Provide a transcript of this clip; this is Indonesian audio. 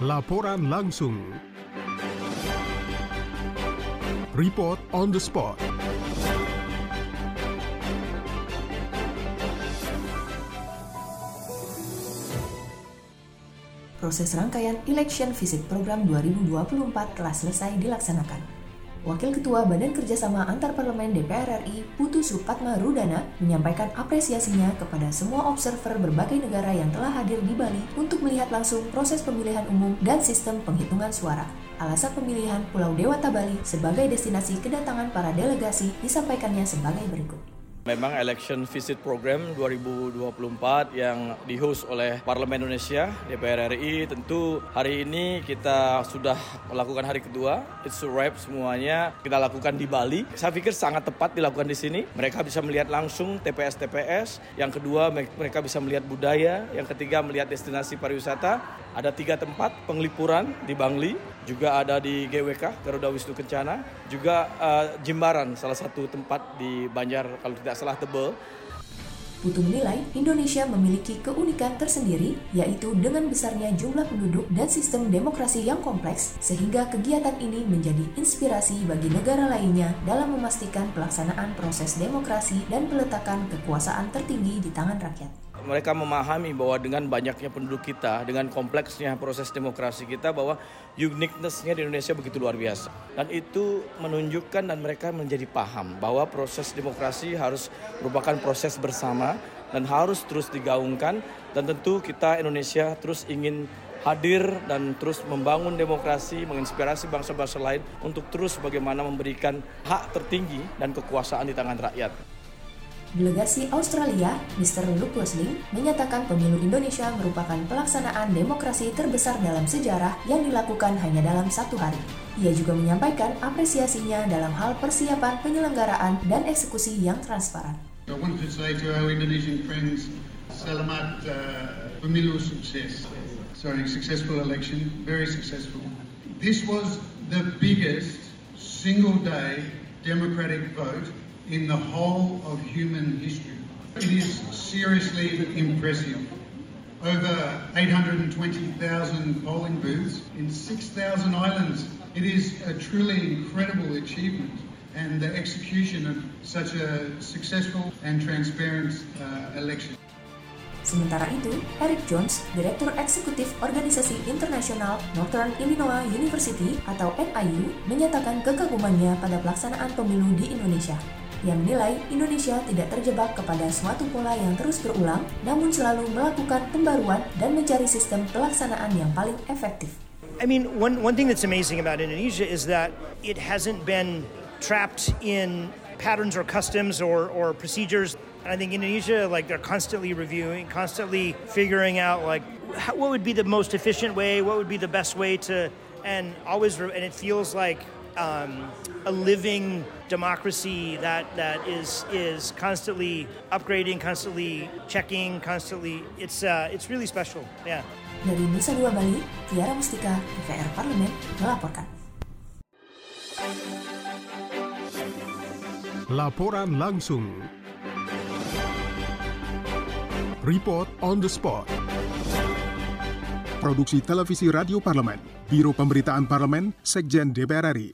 Laporan langsung. Report on the spot. Proses rangkaian Election Visit Program 2024 telah selesai dilaksanakan. Wakil Ketua Badan Kerjasama Antarparlemen DPR RI, Putu Supatma Rudana, menyampaikan apresiasinya kepada semua observer berbagai negara yang telah hadir di Bali untuk melihat langsung proses pemilihan umum dan sistem penghitungan suara. Alasan pemilihan Pulau Dewata Bali sebagai destinasi kedatangan para delegasi disampaikannya sebagai berikut. Memang election visit program 2024 yang dihost oleh Parlemen Indonesia, DPR RI, tentu hari ini kita sudah melakukan hari kedua. It's a wrap semuanya kita lakukan di Bali. Saya pikir sangat tepat dilakukan di sini. Mereka bisa melihat langsung TPS-TPS. Yang kedua mereka bisa melihat budaya. Yang ketiga melihat destinasi pariwisata. Ada tiga tempat penglipuran di Bangli, juga ada di GWK, Garuda Wisnu Kencana, juga uh, Jimbaran, salah satu tempat di Banjar kalau tidak salah Tebel. Putu menilai Indonesia memiliki keunikan tersendiri, yaitu dengan besarnya jumlah penduduk dan sistem demokrasi yang kompleks, sehingga kegiatan ini menjadi inspirasi bagi negara lainnya dalam memastikan pelaksanaan proses demokrasi dan peletakan kekuasaan tertinggi di tangan rakyat mereka memahami bahwa dengan banyaknya penduduk kita, dengan kompleksnya proses demokrasi kita, bahwa uniqueness-nya di Indonesia begitu luar biasa. Dan itu menunjukkan dan mereka menjadi paham bahwa proses demokrasi harus merupakan proses bersama dan harus terus digaungkan. Dan tentu kita Indonesia terus ingin hadir dan terus membangun demokrasi, menginspirasi bangsa-bangsa lain untuk terus bagaimana memberikan hak tertinggi dan kekuasaan di tangan rakyat. Delegasi Australia, Mr. Luke Wesling, menyatakan pemilu Indonesia merupakan pelaksanaan demokrasi terbesar dalam sejarah yang dilakukan hanya dalam satu hari. Ia juga menyampaikan apresiasinya dalam hal persiapan penyelenggaraan dan eksekusi yang transparan. I want to friends, selamat uh, pemilu sukses. Sorry, successful election, very successful. This was the biggest single day democratic vote in the whole of human history. It is seriously impressive. Over 820,000 polling booths in 6,000 islands. It is a truly incredible achievement and the execution of such a successful and transparent uh, election. Sementara itu, Eric Jones, Direktur Eksekutif Organisasi Internasional Northern Illinois University atau NIU, menyatakan kekagumannya pada pelaksanaan pemilu di Indonesia yang menilai Indonesia tidak terjebak kepada suatu pola yang terus berulang, namun selalu melakukan pembaruan dan mencari sistem pelaksanaan yang paling efektif. I mean, one, one thing that's amazing about Indonesia is that it hasn't been trapped in patterns or customs or, or procedures. And I think Indonesia, like, they're constantly reviewing, constantly figuring out, like, how, what would be the most efficient way, what would be the best way to, and always, and it feels like um, a living democracy that that is is constantly upgrading, constantly checking, constantly. It's uh, it's really special. Yeah. Dari Nusa Dua Bali, Tiara Mustika, DPR Parlemen melaporkan. Laporan langsung. Report on the spot. Produksi Televisi Radio Parlemen, Biro Pemberitaan Parlemen, Sekjen DPR RI.